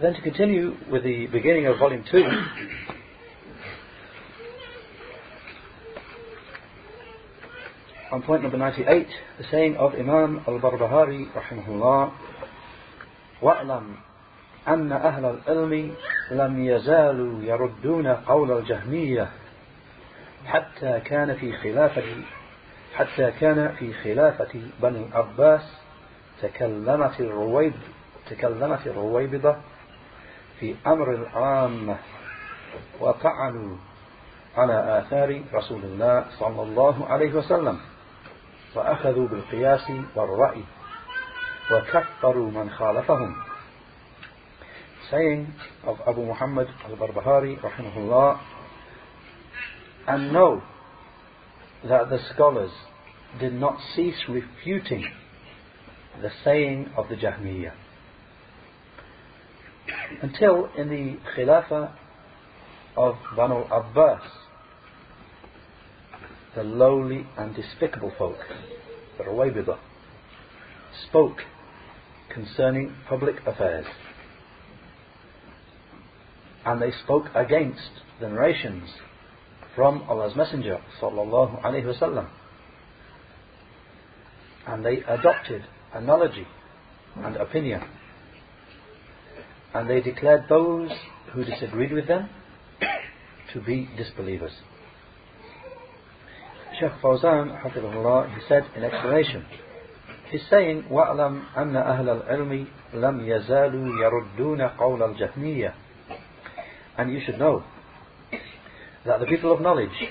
Then to continue with the beginning of volume 2, on point number 98, the saying of Imam al-Barbahari rahimahullah, وَأْلَمْ أن أهل العلم لم يزالوا يردون قول الجهمية حتى كان في خلافة حتى كان في خلافة بني العباس تكلمت الرويب تكلمت الرويبضة في أمر العامة وطعنوا على آثار رسول الله صلى الله عليه وسلم وأخذوا بالقياس والرأي وكفروا من خالفهم saying of Abu Muhammad al-Barbahari rahimahullah and know that the scholars did not cease refuting the saying of the Jahmiyyah until in the Khilafah of Banu Abbas the lowly and despicable folk, the Ruwaybidah, spoke concerning public affairs. And they spoke against the narrations from Allah's Messenger sallallahu alaihi wasallam. And they adopted analogy and opinion And they declared those who disagreed with them to be disbelievers. Sheikh Fawzan, Hafidhullah, he said in explanation, he's saying, وَأَلَمْ أَنَّ أَهْلَ الْعِلْمِ لَمْ يَزَالُوا يَرُدُّونَ قَوْلَ الْجَهْمِيَّةِ And you should know that the people of knowledge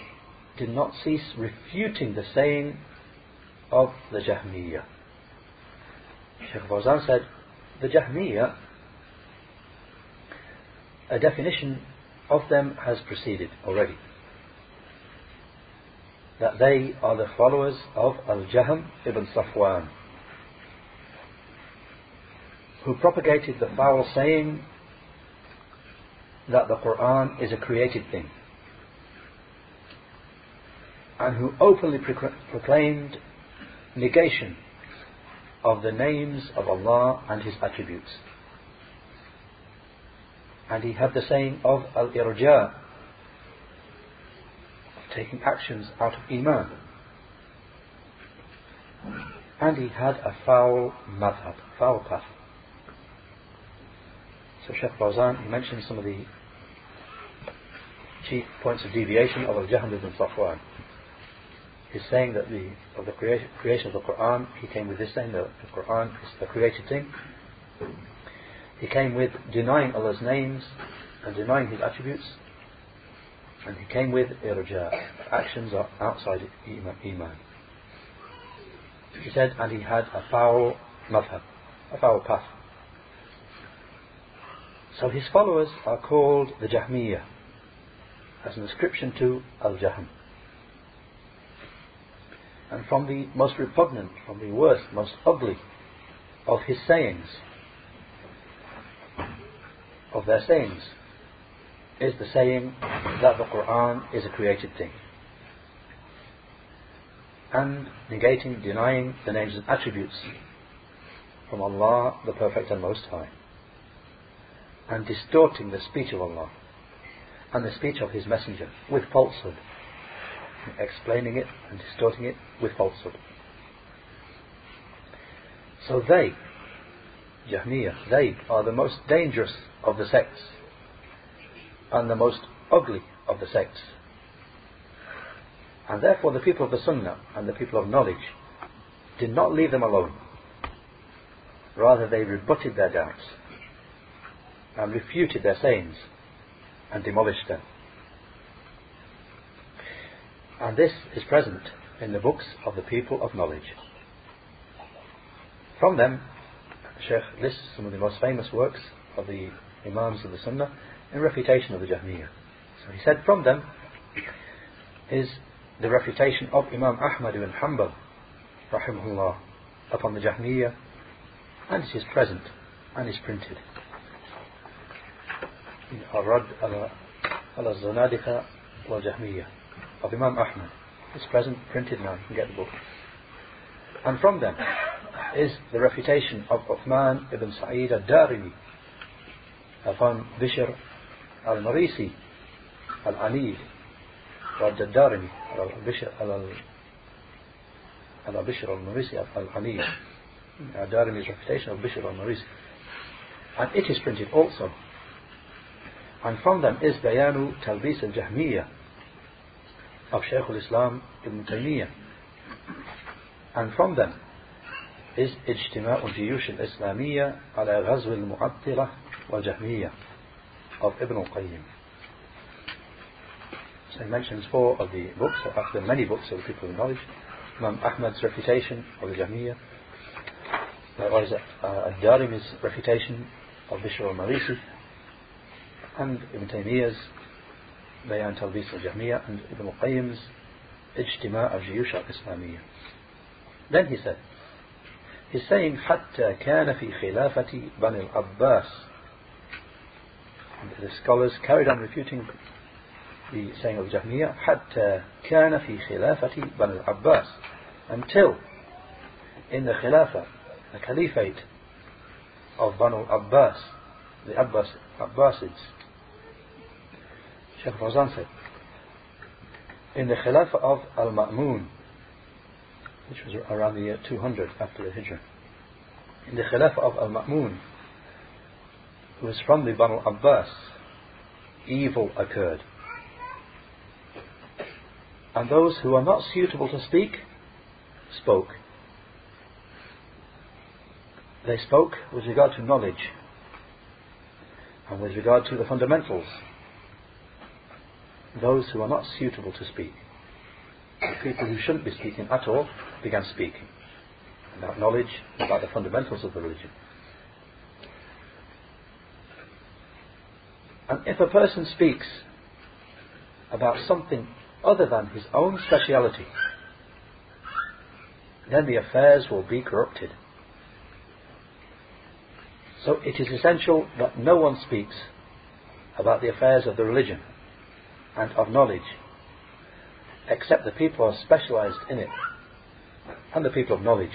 did not cease refuting the saying of the Jahmiyyah. Sheikh Fawzan said, the Jahmiyyah, a definition of them has preceded already that they are the followers of Al Jaham ibn Safwan, who propagated the foul saying that the Quran is a created thing, and who openly proclaimed negation of the names of Allah and His attributes. And he had the saying of Al-Irja, taking actions out of Iman. And he had a foul madhab, foul path. So Sheikh Fawzan, he mentioned some of the chief points of deviation of Al-Jahm ibn Safwan. He's saying that the, of the creation, creation of the Quran, he came with this saying that the Quran is a created thing. He came with denying Allah's names and denying His attributes and he came with irja. Actions are outside iman. He said, and he had a foul madhab, a foul path. So his followers are called the Jahmiyyah, as an ascription to Al-Jahm. And from the most repugnant, from the worst, most ugly of his sayings, of their sayings, is the saying that the Quran is a created thing. And negating, denying the names and attributes from Allah, the Perfect and Most High. And distorting the speech of Allah and the speech of His Messenger with falsehood. Explaining it and distorting it with falsehood. So they, Jahmiyyah, they are the most dangerous of the sects and the most ugly of the sects. And therefore the people of the Sunnah and the people of knowledge did not leave them alone. Rather they rebutted their doubts and refuted their sayings and demolished them. And this is present in the books of the people of knowledge. From them, Sheikh lists some of the most famous works of the Imams of the Sunnah in refutation of the Jahmiyyah. So he said from them is the refutation of Imam Ahmad ibn Hanbal rahimahullah upon the Jahmiyyah and it is present and is printed. In Ar-Rad al-Zanadika wal-Jahmiyyah of Imam Ahmad. It's present, printed now, you can get the book. And from them is the refutation of Uthman ibn Sa'id al-Darimi upon Bishr al-Marisi al-Anil رد الدارمي على بشر على على بشر المريسي العنيف Darimi's refutation of Bishr al-Marisi and it is printed also and from them is Bayanu Talbis al-Jahmiyyah of Shaykh al-Islam Ibn Taymiyyah and from them is اجتماع الجيوش الإسلامية على غزو المعطلة والجهمية of Ibn al-Qayyim so he mentions four of the books, after many books of people of knowledge. Imam Ahmad's refutation of the Jahmiyyah. Likewise, uh, Ad-Darimi's refutation of Bishr al-Marisi. And Ibn Taymiyyah's Bayan Talbis al-Jahmiyyah and Ibn al-Qayyim's Ijtima' al-Jiyush al-Islamiyya. Then he said, حسين حتى كان في خلافة بني العباس the scholars carried on refuting the saying of Jahmiyyah حتى كان في خلافة بني العباس until in the Khilafah the Caliphate of Banu Abbas the Abbas, Abbasids Sheikh Fawzan said in the Khilafah of Al-Ma'mun which was around the year 200 after the Hijrah in the Khilafah of Al-Ma'mun who was from the Banu Abbas evil occurred and those who are not suitable to speak spoke. They spoke with regard to knowledge and with regard to the fundamentals. Those who are not suitable to speak, people who shouldn't be speaking at all, began speaking about knowledge, about the fundamentals of the religion. And if a person speaks about something other than his own speciality, then the affairs will be corrupted. So it is essential that no one speaks about the affairs of the religion and of knowledge except the people are specialized in it and the people of knowledge.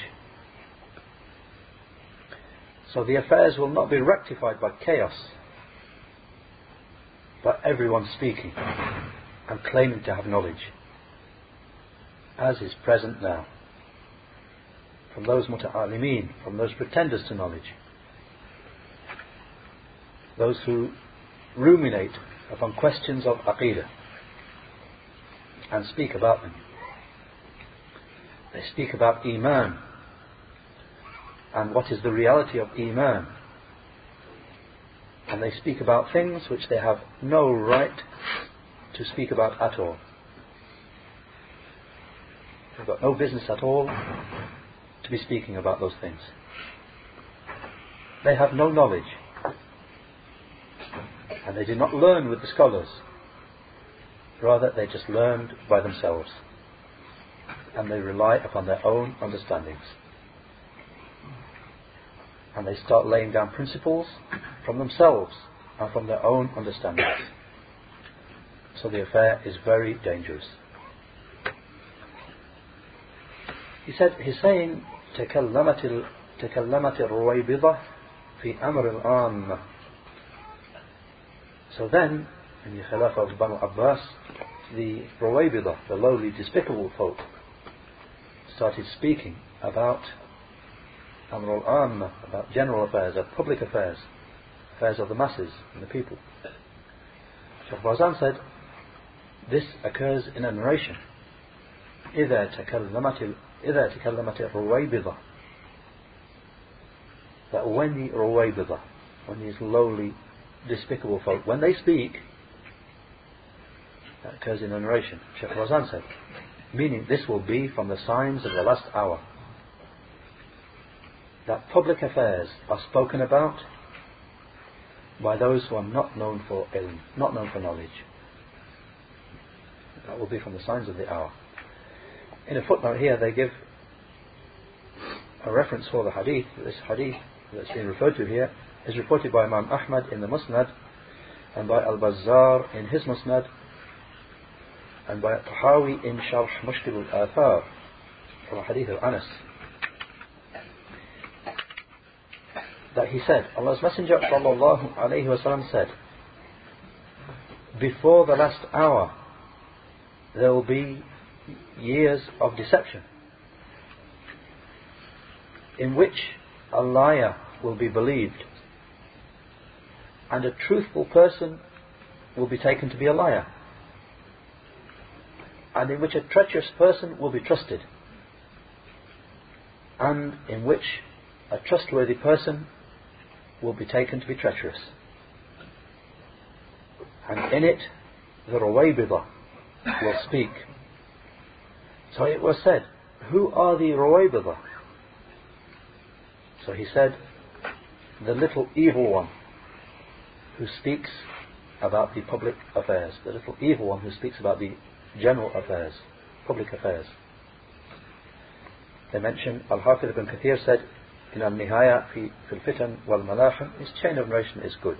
So the affairs will not be rectified by chaos, but everyone speaking and claiming to have knowledge, as is present now. From those muta'alimeen, from those pretenders to knowledge, those who ruminate upon questions of aqidah and speak about them. They speak about Iman and what is the reality of Iman. And they speak about things which they have no right to speak about at all. They've got no business at all to be speaking about those things. They have no knowledge. And they did not learn with the scholars. Rather, they just learned by themselves. And they rely upon their own understandings. And they start laying down principles from themselves and from their own understandings. So the affair is very dangerous. He said, he's saying, تكلمت تكلمت الرويبضة في أمر العامة. So then, in the Khilafah of Banu Abbas, the Ruwaybidah, the lowly, despicable folk, started speaking about Amr al about general affairs, about public affairs, affairs of the masses and the people. Shaykh Fawzan said, this occurs in a narration. إذا تكلمت إذا تكلمت الرويبضة that when the Ruwaybidah, when these lowly, despicable folk, when they speak, that occurs in a narration. Sheikh Fawzan said, meaning this will be from the signs of the last hour. That public affairs are spoken about by those who are not known for ilm, not known for knowledge. That will be from the signs of the hour. In a footnote here, they give a reference for the hadith. This hadith that's being referred to here is reported by Imam Ahmad in the Musnad and by Al Bazzar in his Musnad and by in Sharh Mushkil al Athar from hadith of Anas. that he said, Allah's Messenger sallallahu said, before the last hour there will be years of deception in which a liar will be believed and a truthful person will be taken to be a liar and in which a treacherous person will be trusted and in which a trustworthy person will be taken to be treacherous. And in it, the Ruwaybidah will speak. So it was said, Who are the Ruwaybidah? So he said, The little evil one who speaks about the public affairs, the little evil one who speaks about the general affairs, public affairs. They mention Al-Hafiz ibn Kathir said in Al-Nihaya fi al-Fitan wal-Malahim, his chain of narration is good.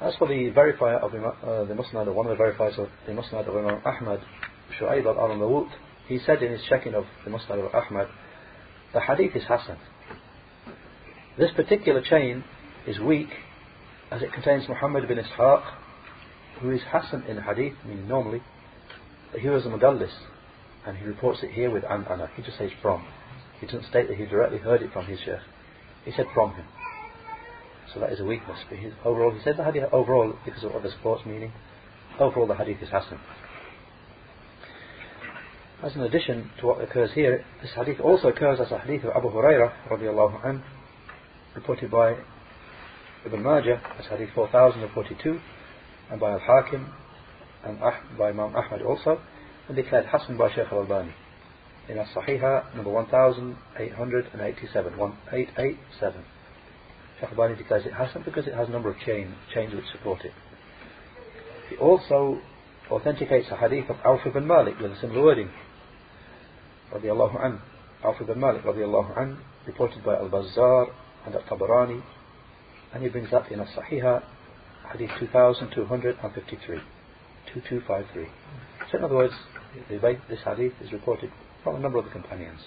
As for the verifier of uh, the Musnad, one of the verifiers of the Musnad of Imam Ahmad, Shu'aib al-Arnawut, he said in his checking of the Musnad of Ahmad, the hadith is Hasan. This particular chain is weak as it contains Muhammad bin Ishaq, who is Hasan in hadith, meaning normally, he was a mudallis, and he reports it here with an ana. He just says from. He doesn't state that he directly heard it from his sheikh. He said from him. So that is a weakness. But overall, he said the hadith overall, because of other sports meaning, overall the hadith is Hasan. As an addition to what occurs here, this hadith also occurs as a hadith of Abu Hurairah radiallahu anh, reported by Ibn Majah as hadith 4042, and by Al-Hakim, and by Imam Ahmad also, and declared Hasan by Shaykh al-Albani. In As-Sahiha number 1887 1887 Shaykh al-Albani declares it Hasan because it has a number of chain, chains which support it. He also authenticates a hadith of Auf ibn Malik with a similar wording. Radiallahu an Auf ibn Malik radiallahu an reported by Al-Bazzar and Al-Tabarani. And he brings that in As-Sahiha hadith 2253 2253 so in other words the, this hadith is reported from a number of the companions.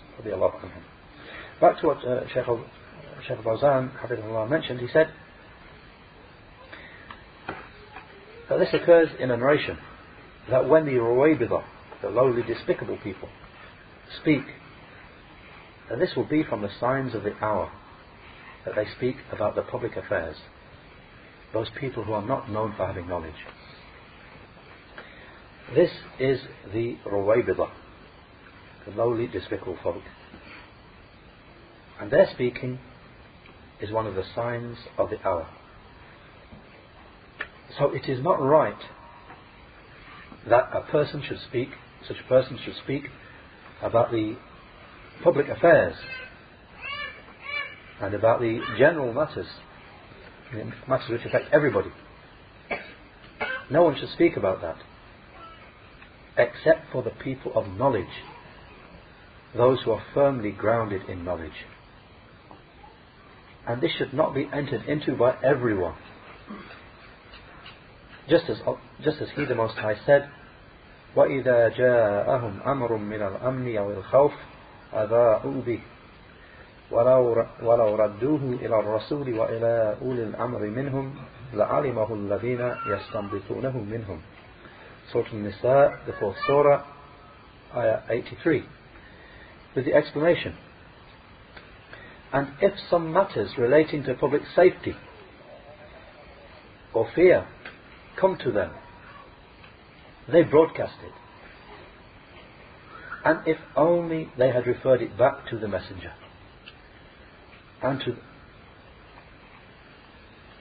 Back to what uh, Sheikh, al- Sheikh Fawzan mentioned, he said that this occurs in a narration that when the Ruwaybidah, the lowly despicable people, speak, that this will be from the signs of the hour, that they speak about the public affairs, those people who are not known for having knowledge. This is the Ruwaybidah, the lowly, despicable folk. And their speaking is one of the signs of the hour. So it is not right that a person should speak, such a person should speak about the public affairs and about the general matters, matters which affect everybody. No one should speak about that except for the people of knowledge, those who are firmly grounded in knowledge. And this should not be entered into by everyone. Just as, just as He the Most High said, وَإِذَا جَاءَهُمْ أَمْرٌ مِّنَ الْأَمْنِ أَوِ الْخَوْفِ أَذَاءُوا بِهِ ولو ردوه إلى الرسول وإلى أولي الأمر منهم لعلمه الذين يستنبطونه منهم Surah An-Nisa, the fourth surah, ayah 83, with the explanation. And if some matters relating to public safety or fear come to them, they broadcast it. And if only they had referred it back to the messenger and to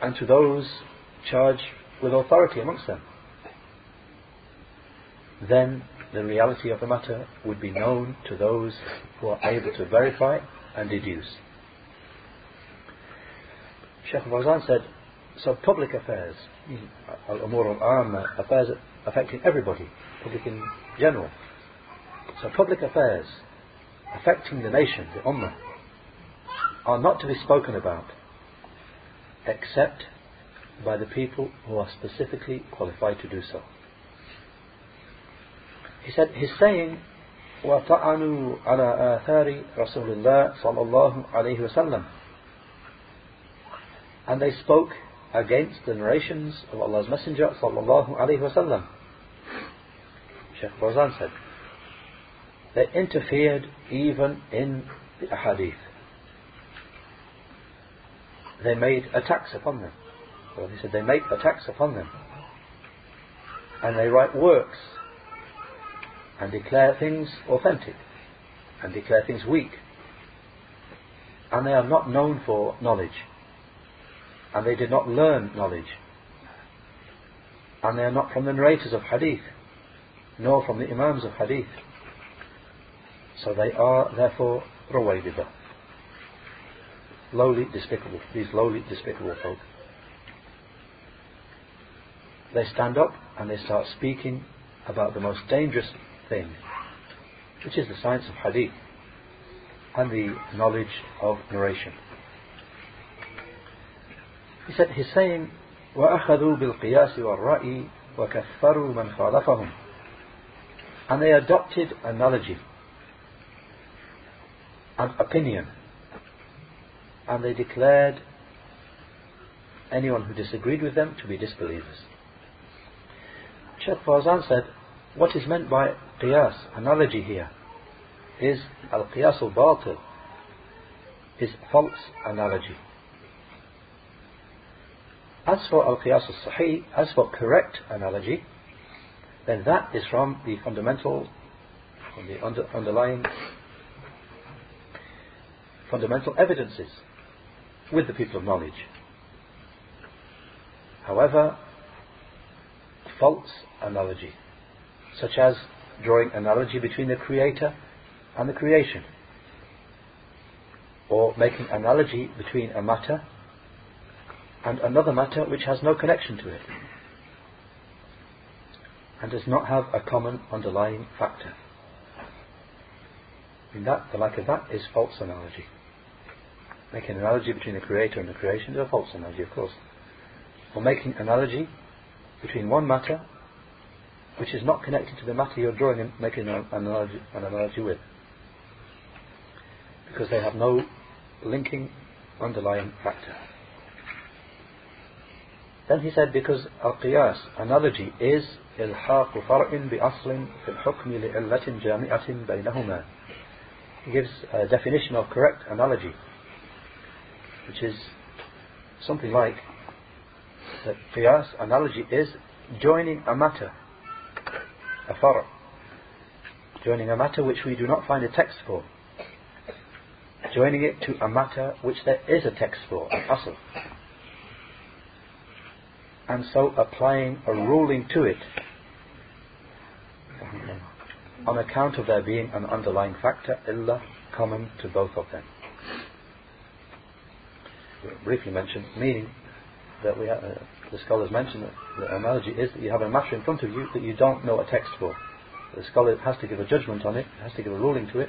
and to those charged with authority amongst them then the reality of the matter would be known to those who are able to verify and deduce. Sheikh Fawzan said, so public affairs, al-umur al uh, affairs affecting everybody, public in general. So public affairs affecting the nation, the ummah, are not to be spoken about except by the people who are specifically qualified to do so. He said, he's saying, وَطَعَنُوا عَلَىٰ آثَارِ رَسُولِ اللَّهِ صَلَى اللَّهُ عَلَيْهِ وَسَلَّمَ And they spoke against the narrations of Allah's Messenger صلى الله عليه وسلم. Sheikh Fawzan said, they interfered even in the ahadith. They made attacks upon them. Well, he said they make attacks upon them. And they write works and declare things authentic and declare things weak. And they are not known for knowledge. And they did not learn knowledge. And they are not from the narrators of hadith, nor from the imams of hadith. So they are therefore Ruwaybidah Lowly, despicable. These lowly, despicable folk. They stand up and they start speaking about the most dangerous thing, which is the science of hadith and the knowledge of narration. He said, he's saying, وأخذوا بالقياس والرأي وكفروا من خالفهم and they adopted analogy and opinion and they declared anyone who disagreed with them to be disbelievers. Sheikh Fawzan said, what is meant by qiyas, analogy here, is al-qiyas al-batil, is false analogy. As for al-qiyas al-sahih, as for correct analogy, then that is from the fundamental, from the under, underlying fundamental evidences with the people of knowledge. However, false analogy, such as drawing analogy between the creator and the creation, or making analogy between a matter and another matter which has no connection to it and does not have a common underlying factor. In that, the like of that is false analogy. Making an analogy between the creator and the creation is a false analogy, of course. Or making analogy between one matter which is not connected to the matter you're drawing and making an analogy, an analogy with. Because they have no linking underlying factor. Then he said because al-qiyas, analogy, is إلحاق فرع بأصل في الحكم لعلة جامعة بينهما. He gives a definition of correct analogy, which is something like that qiyas, analogy, is joining a matter, a far', joining a matter which we do not find a text for, joining it to a matter which there is a text for, an asl, and so applying a ruling to it on account of there being an underlying factor, illah, common to both of them. Briefly mentioned, meaning that we have, uh, the scholars mention that the analogy is that you have a matter in front of you that you don't know a text for. The scholar has to give a judgment on it, has to give a ruling to it,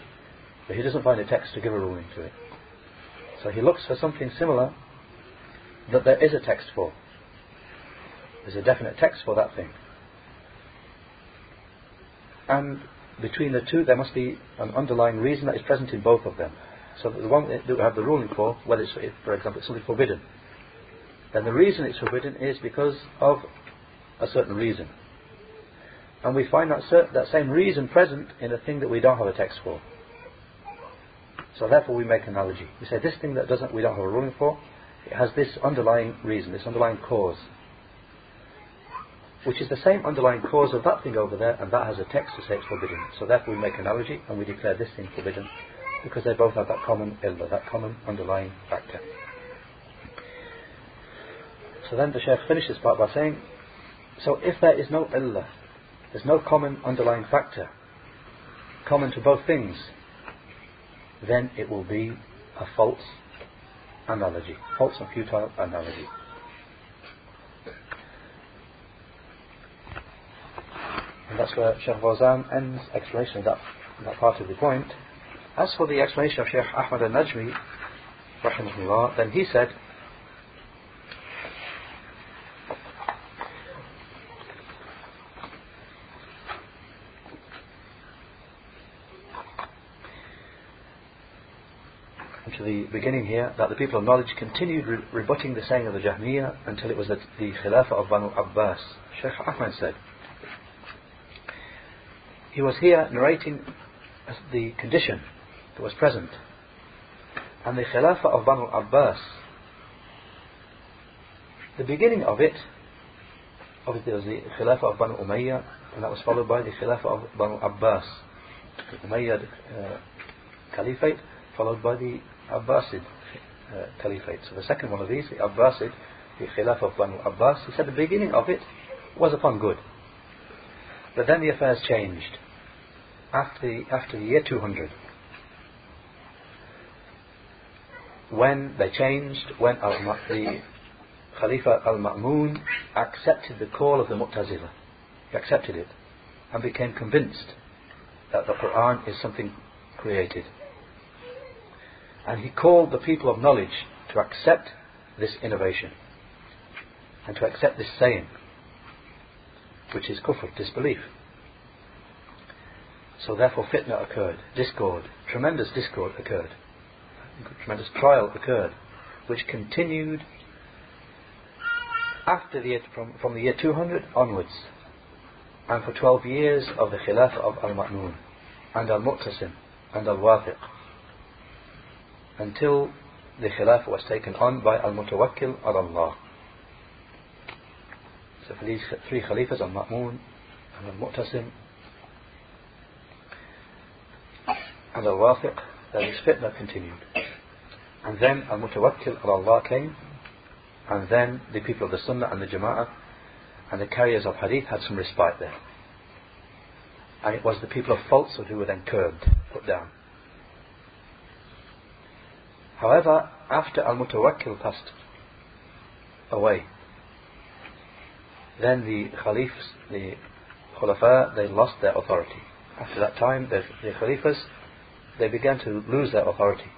but he doesn't find a text to give a ruling to it. So he looks for something similar that there is a text for. There's a definite text for that thing. And between the two, there must be an underlying reason that is present in both of them. So the one that we have the ruling for, whether it's, for example, it's something forbidden, then the reason it's forbidden is because of a certain reason. And we find that, cert- that same reason present in a thing that we don't have a text for. So therefore we make analogy. We say this thing that doesn't we don't have a ruling for, it has this underlying reason, this underlying cause which is the same underlying cause of that thing over there, and that has a text to say it's forbidden. So therefore we make an analogy and we declare this thing forbidden, because they both have that common illah, that common underlying factor. So then the Shaykh finishes this part by saying, so if there is no illah, there's no common underlying factor, common to both things, then it will be a false analogy, false and futile analogy. And that's where Sheikh Fawzan ends explanation of that, that part of the point. As for the explanation of Sheikh Ahmad al-Najmi, rahimahullah, then he said, to the beginning here, that the people of knowledge continued re- rebutting the saying of the Jahmiyyah until it was at the Khilafah of Banu Abbas. Sheikh Ahmed said, he was here narrating the condition that was present. And the Khilafah of Banu Abbas, the beginning of it, obviously there was the Khilafah of Banu Umayyah, and that was followed by the Khilafah of Banu Abbas, the Umayyad uh, Caliphate, followed by the Abbasid uh, Caliphate. So the second one of these, the Abbasid, the Khilafah of Banu Abbas, he said the beginning of it was upon good. But then the affairs changed. After the, after the year 200, when they changed, when al the Khalifa al-Ma'mun accepted the call of the Mu'tazila. He accepted it and became convinced that the Quran is something created. And he called the people of knowledge to accept this innovation and to accept this saying, which is kufr, disbelief. So therefore fitna occurred, discord, tremendous discord occurred, tremendous trial occurred, which continued after the from, from the year 200 onwards, and for 12 years of the Khilafah of Al-Ma'mun, and Al-Mu'tasim, and Al-Wathiq, until the Khilafah was taken on by Al-Mutawakkil al-Allah. So for these three Khalifas, Al-Ma'mun, and Al-Mu'tasim, and Al-Wathiq, this fitna continued. And then Al-Mutawakkil al-Allah came, and then the people of the Sunnah and the Jama'ah and the carriers of Hadith had some respite there. And it was the people of falsehood who were then curbed, put down. However, after Al Mutawakkil passed away, then the Khalifs, the Khulafa, they lost their authority. After that time, the, the Khalifas, they began to lose their authority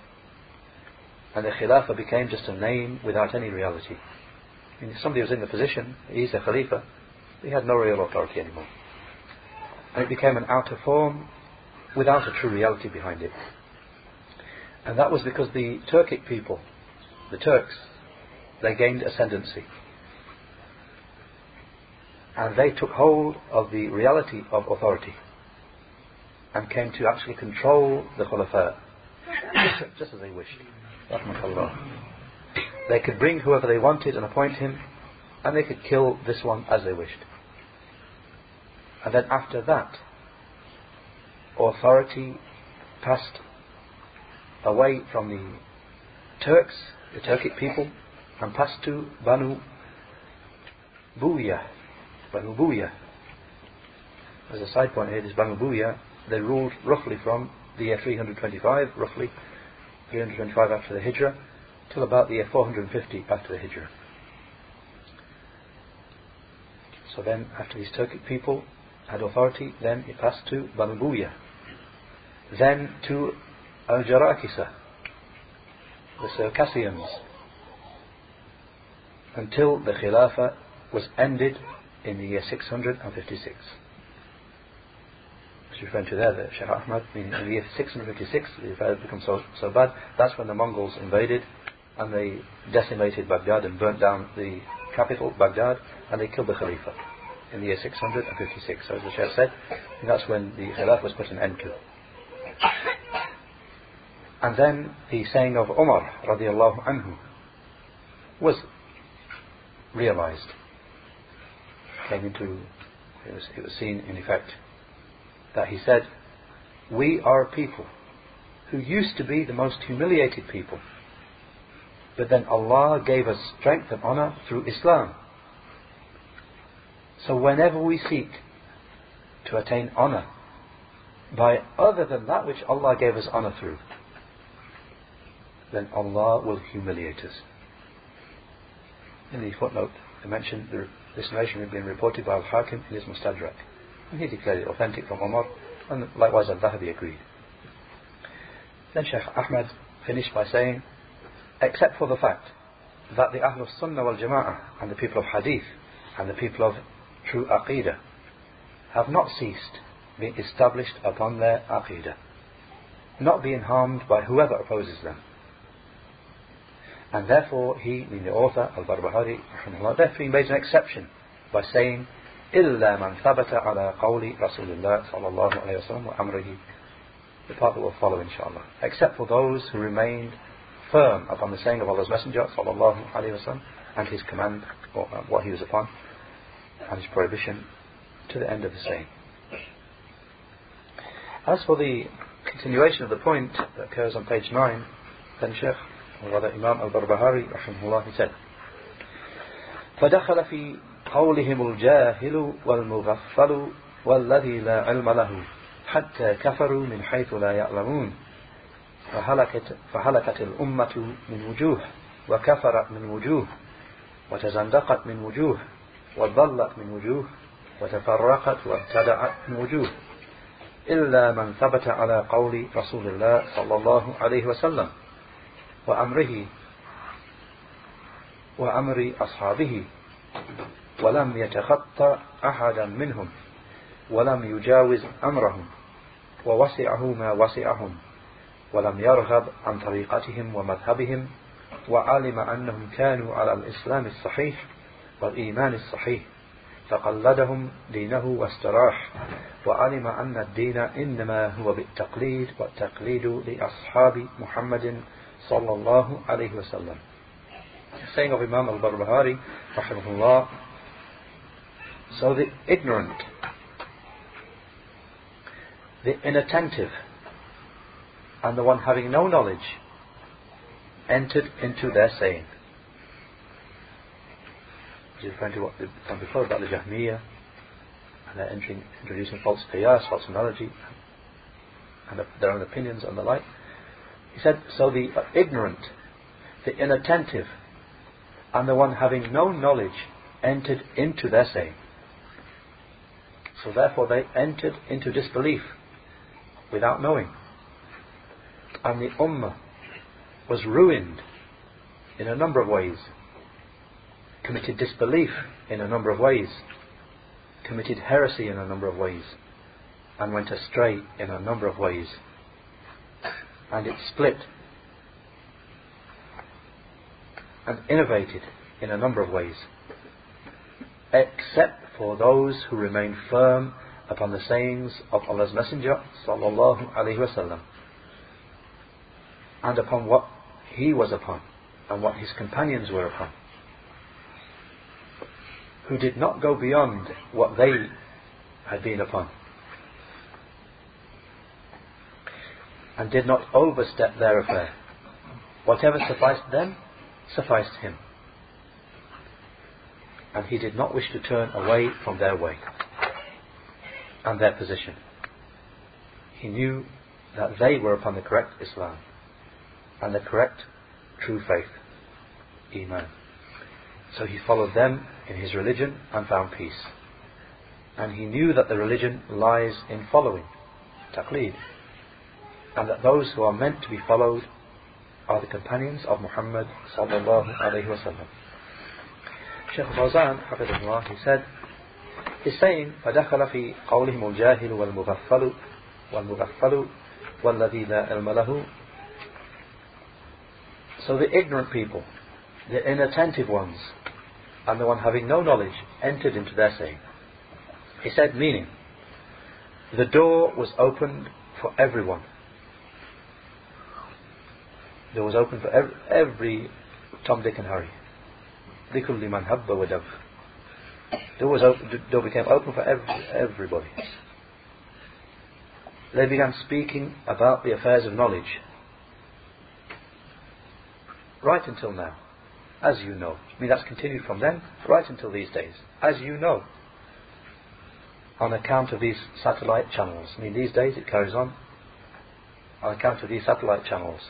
and the Khilafah became just a name without any reality. I mean, if somebody was in the position, he's a Khalifa, he had no real authority anymore. And it became an outer form without a true reality behind it. And that was because the Turkic people, the Turks, they gained ascendancy. And they took hold of the reality of authority and came to actually control the Khulafa just as they wished. They could bring whoever they wanted and appoint him, and they could kill this one as they wished. And then after that, authority passed away from the Turks, the Turkic people, and passed to Banu Buya. Banu Buya. As a side point here, this Banu Buya, they ruled roughly from the year 325, roughly, 325 after the Hijrah, till about the year 450 after the Hijrah. So then, after these Turkic people had authority, then it passed to Banu Buya, then to Al Jarakisa, the Circassians, until the Khilafah was ended in the year 656 referring to there, the Shaykh Ahmad, in the year 656, the affairs become so, so bad, that's when the Mongols invaded and they decimated Baghdad and burnt down the capital, Baghdad, and they killed the Khalifa in the year 656. So as the Shaykh said, that's when the Khilaf was put an end to. And then the saying of Umar radiallahu anhu was realized, came into, it was, it was seen in effect that he said, We are a people who used to be the most humiliated people. But then Allah gave us strength and honor through Islam. So whenever we seek to attain honor by other than that which Allah gave us honor through, then Allah will humiliate us. In the footnote, I mentioned this narration had been reported by Al-Hakim in his Mustadrak. And he declared it authentic from Umar, and likewise Al-Dhahabi agreed. Then Shaykh Ahmad finished by saying, except for the fact that the Ahlul Sunnah wal Jama'ah and the people of Hadith and the people of true Aqidah have not ceased being established upon their Aqidah, not being harmed by whoever opposes them. And therefore he, the author, Al-Barbahari, therefore he made an exception by saying, إلا من ثبت على قول رسول الله صلى الله عليه وسلم وأمره the part that will follow inshallah except for those who remained firm upon the saying of Allah's Messenger صلى الله عليه وسلم and his command or uh, what he was upon and his prohibition to the end of the saying as for the continuation of the point that occurs on page 9 then Sheikh or rather Imam al-Barbahari رحمه الله he said فدخل في قولهم الجاهل والمغفل والذي لا علم له حتى كفروا من حيث لا يعلمون. فهلكت, فهلكت الأمة من وجوه وكفرت من وجوه وتزندقت من وجوه وضلت من وجوه وتفرقت وابتدعت من وجوه. إلا من ثبت على قول رسول الله صلى الله عليه وسلم وأمره وأمر أصحابه. ولم يتخطى أحدا منهم ولم يجاوز أمرهم ووسعه ما وسعهم ولم يرغب عن طريقتهم ومذهبهم وعلم أنهم كانوا على الإسلام الصحيح والإيمان الصحيح فقلدهم دينه واستراح وعلم أن الدين إنما هو بالتقليد والتقليد لأصحاب محمد صلى الله عليه وسلم. saying of Imam al-Barbahari rahimahullah so the ignorant the inattentive and the one having no knowledge entered into their saying. He's referring to what we've done before about the Jahmiyyah and they're entering, introducing false qiyas, false analogy, and their own opinions and the like. He said, so the ignorant, the inattentive, and the one having no knowledge entered into their saying. So therefore they entered into disbelief without knowing. And the Ummah was ruined in a number of ways, committed disbelief in a number of ways, committed heresy in a number of ways, and went astray in a number of ways. And it split and innovated in a number of ways, except for those who remain firm upon the sayings of Allah's Messenger sallallahu alaihi wasallam and upon what he was upon and what his companions were upon who did not go beyond what they had been upon and did not overstep their affair. Whatever sufficed them sufficed him and he did not wish to turn away from their way and their position. He knew that they were upon the correct Islam and the correct true faith, Iman. So he followed them in his religion and found peace. And he knew that the religion lies in following, taqlid, and that those who are meant to be followed are the companions of Muhammad sallallahu alayhi wasallam. Shaykh Fawzan, he said, He's saying فدخل في قولهم الجاهل والمغفل والمغفل والذي لا علم له So the ignorant people, the inattentive ones, and the one having no knowledge entered into their saying. He said, meaning, the door was opened for everyone. The door was open for every, every Tom, Dick and Harry. لكل من هب ودب door, was open, the door became open for every, everybody. They began speaking about the affairs of knowledge. Right until now. As you know. I mean, that's continued from then, right until these days. As you know. On account of these satellite channels. I mean, these days it carries on. On account of these satellite channels.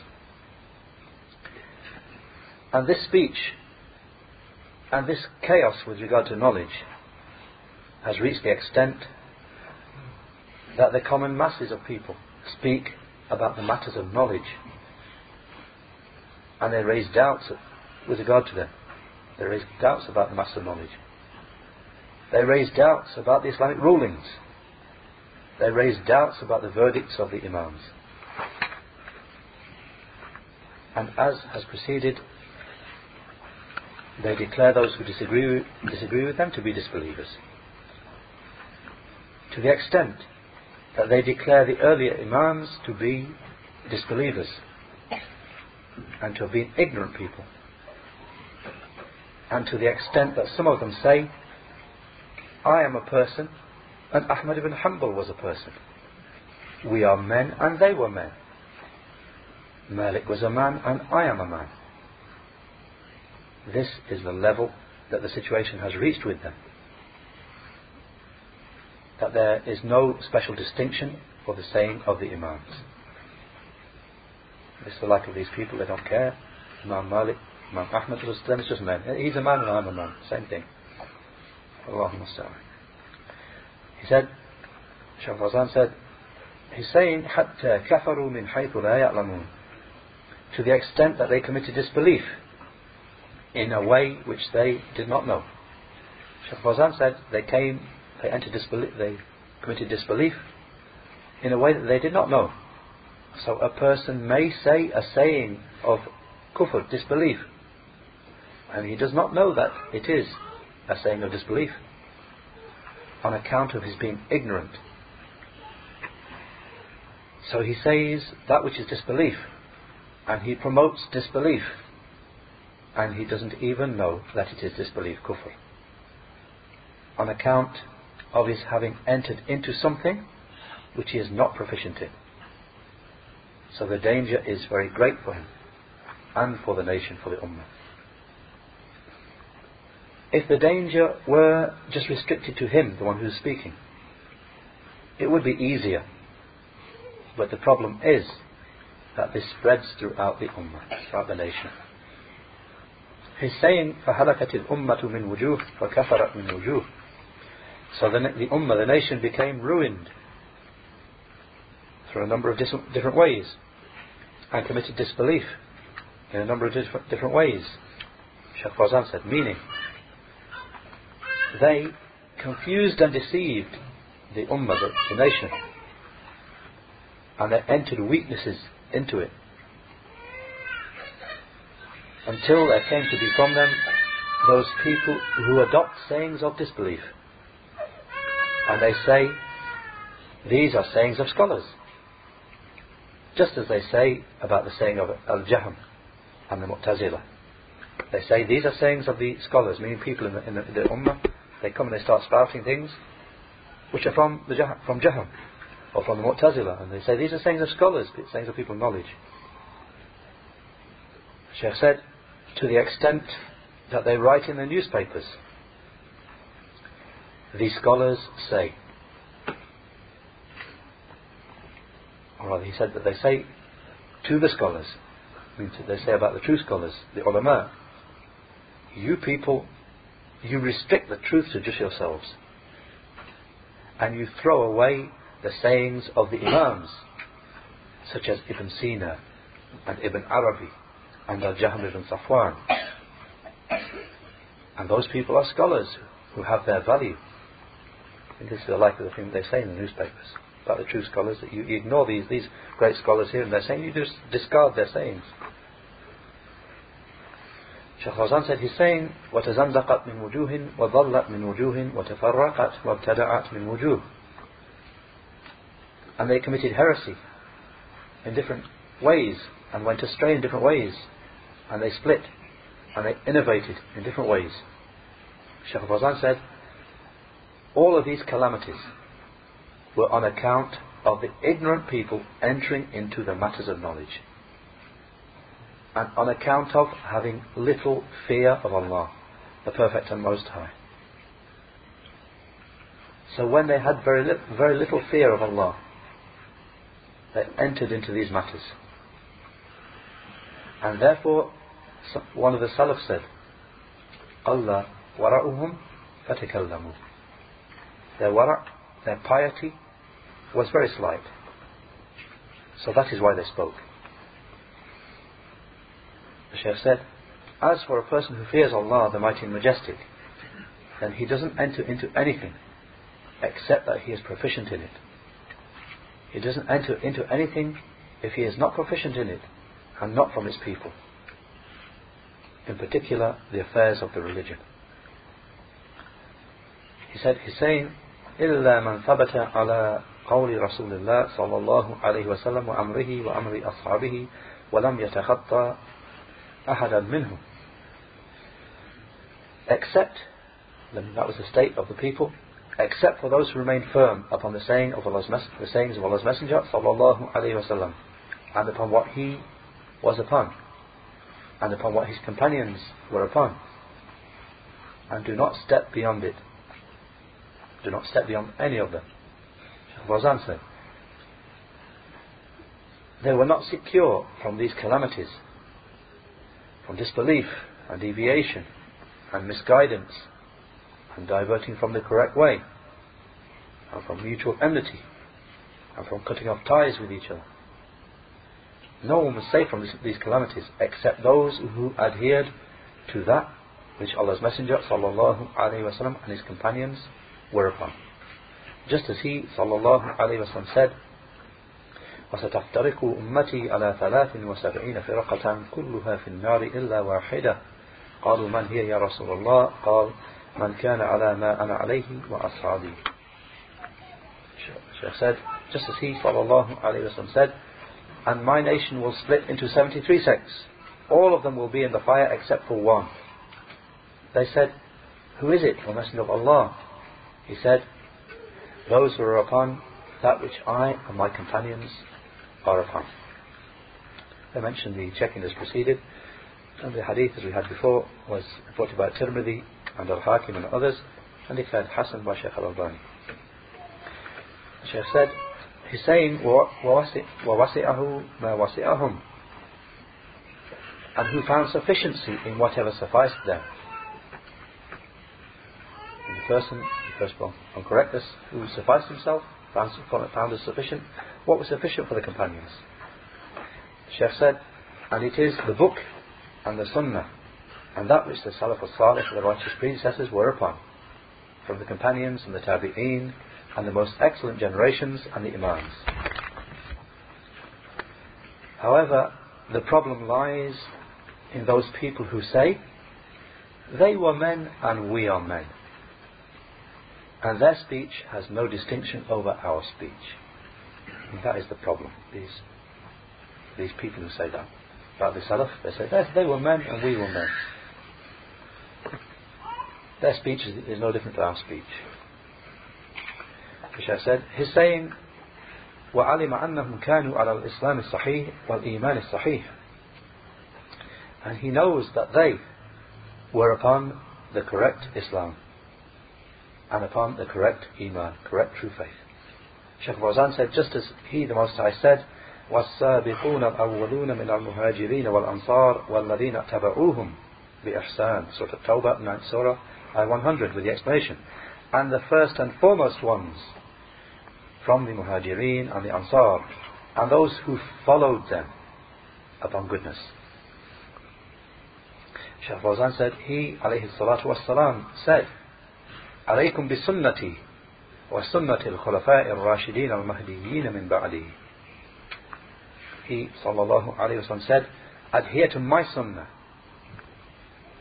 And this speech and this chaos with regard to knowledge has reached the extent that the common masses of people speak about the matters of knowledge and they raise doubts with regard to them. They raise doubts about the matters of knowledge. They raise doubts about the Islamic rulings. They raise doubts about the verdicts of the Imams. And as has preceded they declare those who disagree, disagree with them to be disbelievers. To the extent that they declare the earlier Imams to be disbelievers and to have been ignorant people. And to the extent that some of them say, I am a person and Ahmad ibn Hanbal was a person. We are men and they were men. Malik was a man and I am a man. This is the level that the situation has reached with them. That there is no special distinction for the saying of the Imams. It's the like of these people, they don't care. Imam Malik, Imam Ahmad, them it's just men. He's a man and I'm a man, same thing. Allahumma He said, Shaykh Fawzan said, he's saying, حَتَّى كَفَرُوا مِنْ حَيْثُ لَا يَعْلَمُونَ To the extent that they committed disbelief in a way which they did not know. Shaykh Fawzan said they came, they entered disbelief, they committed disbelief in a way that they did not know. So a person may say a saying of kufr, disbelief, and he does not know that it is a saying of disbelief on account of his being ignorant. So he says that which is disbelief, and he promotes disbelief, and he doesn't even know that it is disbelief, kufr, on account of his having entered into something which he is not proficient in. So the danger is very great for him and for the nation, for the Ummah. If the danger were just restricted to him, the one who's speaking, it would be easier. But the problem is that this spreads throughout the Ummah, throughout the nation. He's saying, فَهَلَكَتِ الْأُمَّةُ مِنْ وُجُوهٍ وَكَفَرَتْ مِنْ وُجُوهٍ So the, the Ummah, the nation became ruined through a number of different ways and committed disbelief in a number of different ways. Shaykh Fawzan said, meaning they confused and deceived the ummah, the, the nation, and they entered weaknesses into it until there came to be from them those people who adopt sayings of disbelief. And they say, these are sayings of scholars. Just as they say about the saying of Al Jaham and the Mu'tazila. They say these are sayings of the scholars, meaning people in the, in the, the Ummah. They come and they start spouting things which are from the from Jahm or from the Mu'tazila, and they say these are sayings of scholars, sayings of people of knowledge. Sheikh said, to the extent that they write in the newspapers, The scholars say, or rather he said that they say to the scholars, they say about the true scholars, the ulama, you people, you restrict the truth to just yourselves. And you throw away the sayings of the Imams, such as Ibn Sina and Ibn Arabi under Jahm ibn Safwan. And those people are scholars who have their value. And this is the like of the thing they say in the newspapers about the true scholars that you, you ignore these these great scholars here and they're saying you just discard their sayings. Shaykh Fawzan said he's saying وتزندقت من وجوه وضلت من وجوه وتفرقت وابتدعت من وجوه and they committed heresy in different ways and went astray in different ways and they split and they innovated in different ways Shaykh Fawzan said all of these calamities were on account of the ignorant people entering into the matters of knowledge. And on account of having little fear of Allah, the Perfect and Most High. So when they had very, li- very little fear of Allah, they entered into these matters. And therefore, one of the Salaf said, Allah wara'uhum fatakallamu. Their wara' their piety was very slight. So that is why they spoke. The Shaykh said, As for a person who fears Allah, the Mighty and Majestic, then he doesn't enter into anything except that he is proficient in it. He doesn't enter into anything if he is not proficient in it and not from his people in particular the affairs of the religion. He said, he's saying, إلا من ثبت على قول رسول الله صلى الله عليه وسلم وأمره وأمر أصحابه ولم يتخطى أحدا منهم except that was the state of the people except for those who remained firm upon the saying of Allah's the sayings of Allah's Messenger sallallahu alaihi wasallam and upon what he was upon and upon what his companions were upon. And do not step beyond it. Do not step beyond any of them. Was answered. they were not secure from these calamities from disbelief and deviation and misguidance and diverting from the correct way and from mutual enmity and from cutting off ties with each other no one was safe from this, these calamities except those who adhered to that which Allah's Messenger sallallahu alaihi wasallam and his companions were upon. Just as he sallallahu alaihi wasallam said, وستفترق أمتي على ثلاث وسبعين فرقة كلها في النار إلا واحدة قالوا من هي يا رسول الله قال من كان على ما أنا عليه وأصحابي Shaykh said, just as he sallallahu alayhi wasallam said, and my nation will split into 73 sects. All of them will be in the fire except for one. They said, Who is it, O Messenger of Allah? He said, Those who are upon that which I and my companions are upon. I mentioned the checking as preceded, and the hadith as we had before was reported by Tirmidhi and Al-Hakim and others, and declared Hassan by Shaykh Al-Albani. The Shaykh said, He's saying, وَوَسِعَهُ مَا وَسِعَهُمْ And who found sufficiency in whatever sufficed them. And the person, the first one, on correctness, who sufficed himself, found, found as sufficient. What was sufficient for the companions? The Sheikh said, and it is the book and the sunnah, and that which the Salaf al-Salih, the righteous predecessors, were upon, from the companions and the tabi'een, and the most excellent generations and the Imams. However, the problem lies in those people who say, they were men and we are men. And their speech has no distinction over our speech. And that is the problem. These, these people who say that. About the Salaf, they say, they were men and we were men. Their speech is, is no different to our speech Shaykh said, "He's saying, وَعَلِمَ أَنَّهُمْ كَانُوا عَلَى الْإِسْلَامِ الصَّحِيحِ وَالْإِيمَانِ الصَّحِيحِ And he knows that they were upon the correct Islam and upon the correct Iman, correct true faith. Shaykh Fawzan said, just as he, the Most High, said, والسابقون الأولون من المهاجرين والأنصار والذين اتبعوهم بإحسان Surah At-Tawbah, 9th Surah, 100, with the explanation. And the first and foremost ones from the Muhajirin and the Ansar and those who followed them upon goodness. Shaykh Fawzan said, he alayhi salatu wassalam said, عليكم بسنتي وسنة الخلفاء الراشدين المهديين من بعدي. He sallallahu alayhi wasallam said, adhere to my sunnah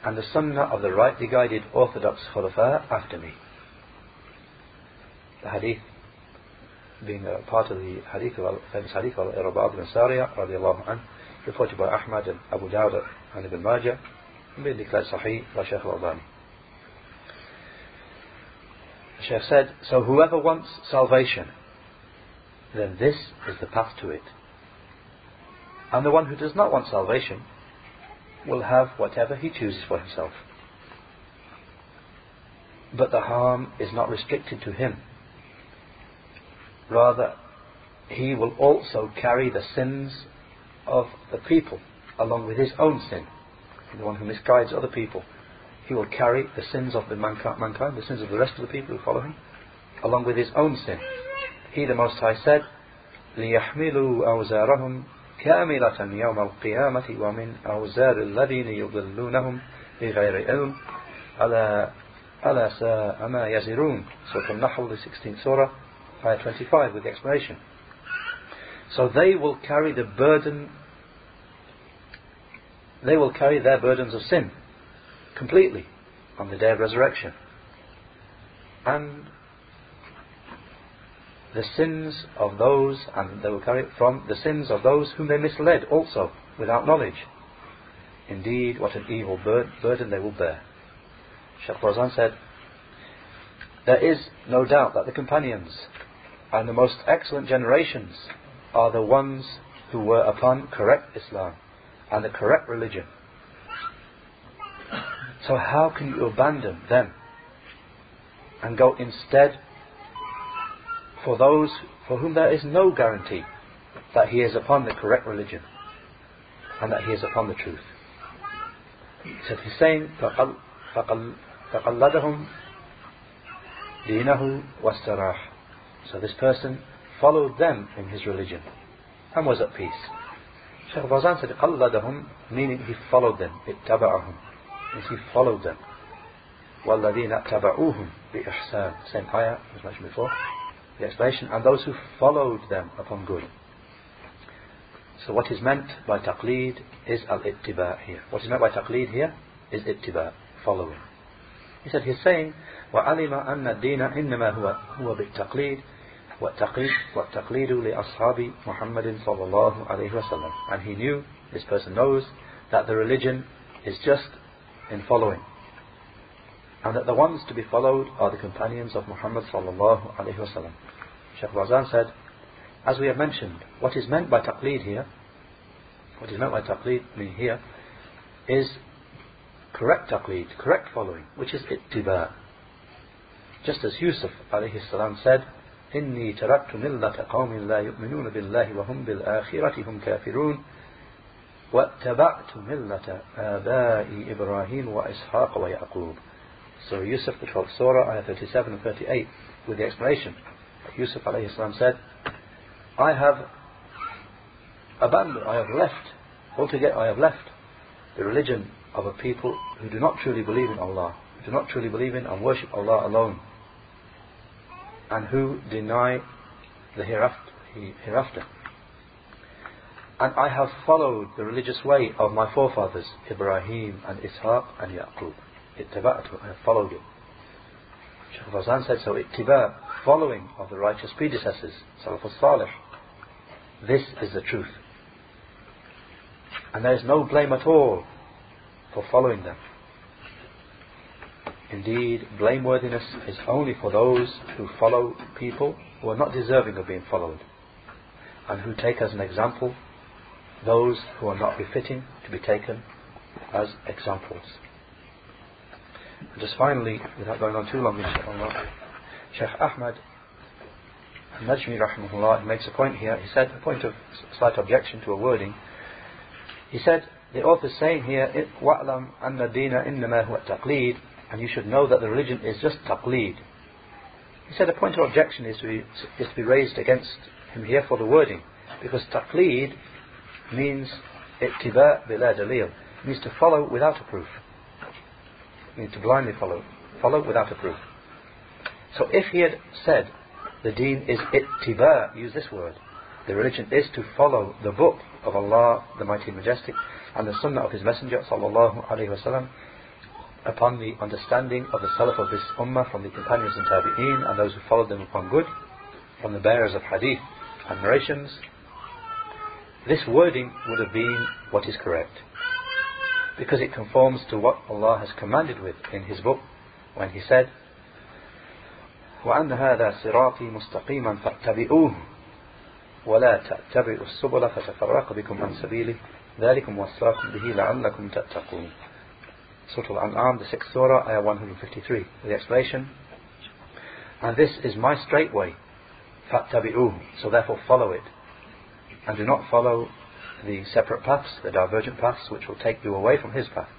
and the sunnah of the rightly guided orthodox khulafa after me. The hadith being a part of the hadith of famous hadith of Irbad ibn Sariya radiallahu anhu, reported by Ahmad and Abu Dawud and Ibn Majah, and being declared Sahih by Shaykh al-Albani. The Shaykh said, so whoever wants salvation, then this is the path to it. And the one who does not want salvation will have whatever he chooses for himself. But the harm is not restricted to him Rather, he will also carry the sins of the people along with his own sin. The one who misguides other people. He will carry the sins of the mankind, the sins of the rest of the people who follow him, along with his own sin. He, the Most High, said, ليحملوا أوزارهم كاملة يوم القيامة ومن أوزار الذين يضلونهم بغير علم ألا ألا ساء ما يزرون Surah Al-Nahl, the 16th Surah, Ayah 25 with the explanation. So they will carry the burden they will carry their burdens of sin completely on the day of resurrection. And the sins of those, and they will carry it from the sins of those whom they misled also, without knowledge. Indeed, what an evil bur- burden they will bear. Shaykh Fawzan said, There is no doubt that the companions and the most excellent generations are the ones who were upon correct Islam and the correct religion. So how can you abandon them and go instead for those for whom there is no guarantee that he is upon the correct religion and that he is upon the truth? He said he's saying فقلدهم دينه واستراح So this person followed them in his religion and was at peace. Shaykh Fawzan said قلدهم meaning he followed them اتبعهم means he followed them والذين اتبعوهم بإحسان same ayah as mentioned before the explanation and those who followed them upon good so what is meant by taqleed is al-ittiba here what is meant by taqleed here is ittiba following he said he's saying وعلم أن الدين إنما هو هو بالتقليد والتقليد, والتقليد لأصحاب محمد صلى الله عليه وسلم and he knew, this person knows that the religion is just in following and that the ones to be followed are the companions of Muhammad sallallahu الله wasallam. Sheikh Shaykh Fawzan said as we have mentioned what is meant by taqlid here what is meant by taqlid here is correct taqlid, correct following, which is ittiba. Just as Yusuf alayhi salam said, إني تركت ملة قوم لا يؤمنون بالله وهم بالآخرة هم كافرون واتبعت ملة آبائي إبراهيم وإسحاق ويعقوب So Yusuf, the 12th Surah, ayah 37 and 38, with the explanation. Yusuf alayhi salam said, I have abandoned, I have left, altogether I have left the religion of a people who do not truly believe in Allah, who do not truly believe in and worship Allah alone, and who deny the hereafter. And I have followed the religious way of my forefathers, Ibrahim and Ishaq and Yaqub. Ittaba'atu, I have followed it. Shaykh Fawzan said so, ittiba, following of the righteous predecessors, Salaf al-Salih. This is the truth. And there is no blame at all for following them. Indeed, blameworthiness is only for those who follow people who are not deserving of being followed, and who take as an example those who are not befitting to be taken as examples. And just finally, without going on too long, inshallah, Sheikh Ahmad Najmi rahimahullah makes a point here. He said, a point of slight objection to a wording. He said, the author is saying here, وَأْلَمْ أَنَّ الدِّينَ إِنَّمَا هُوَ التَّقْلِيدِ and you should know that the religion is just taqleed. He said a point of objection is to be, is to be raised against him here for the wording. Because taqleed means ittiba bila dalil. means to follow without a proof. Means to blindly follow. Follow without a proof. So if he had said the deen is ittiba, use this word. The religion is to follow the book of Allah, the Mighty and Majestic, and the Sunnah of His Messenger sallallahu alaihi wasallam upon the understanding of the Salaf of this Ummah from the companions and Tabi'een and those who followed them upon good, from the bearers of Hadith and narrations, this wording would have been what is correct. Because it conforms to what Allah has commanded with in His book when He said, وأن هذا صراطي مستقيما فاتبعوه ولا تتبعوا السبل فتفرق بكم عن سبيله ذلكم وصاكم به لعلكم تتقون Surah Al-An'am, the 6th Surah, Ayah 153. The explanation. And this is my straight way. فَاتَّبِعُوهُ So therefore follow it. And do not follow the separate paths, the divergent paths, which will take you away from his path.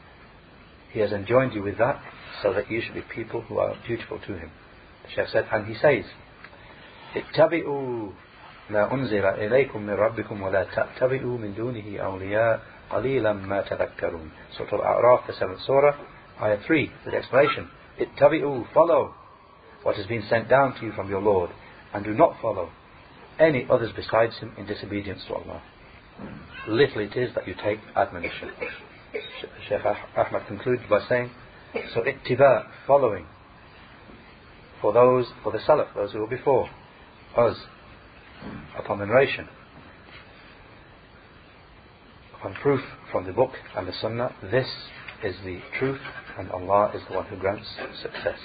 He has enjoined you with that, so that you should be people who are dutiful to him. The Shaykh said, and he says, اتبعوا ما أنزل إليكم من ربكم ولا تتبعوا من دونه أولياء قليلا ما تذكرون Surah Al-A'raf, the 7th Surah, Ayah 3, the explanation. اتبعوا, follow what has been sent down to you from your Lord, and do not follow any others besides him in disobedience to Allah. Little it is that you take admonition. Sheikh Ahmad concludes by saying, so ittiba, following, for those, for the Salaf, those who were before us, upon the narration, upon proof from the book and the Sunnah, this is the truth and Allah is the one who grants success.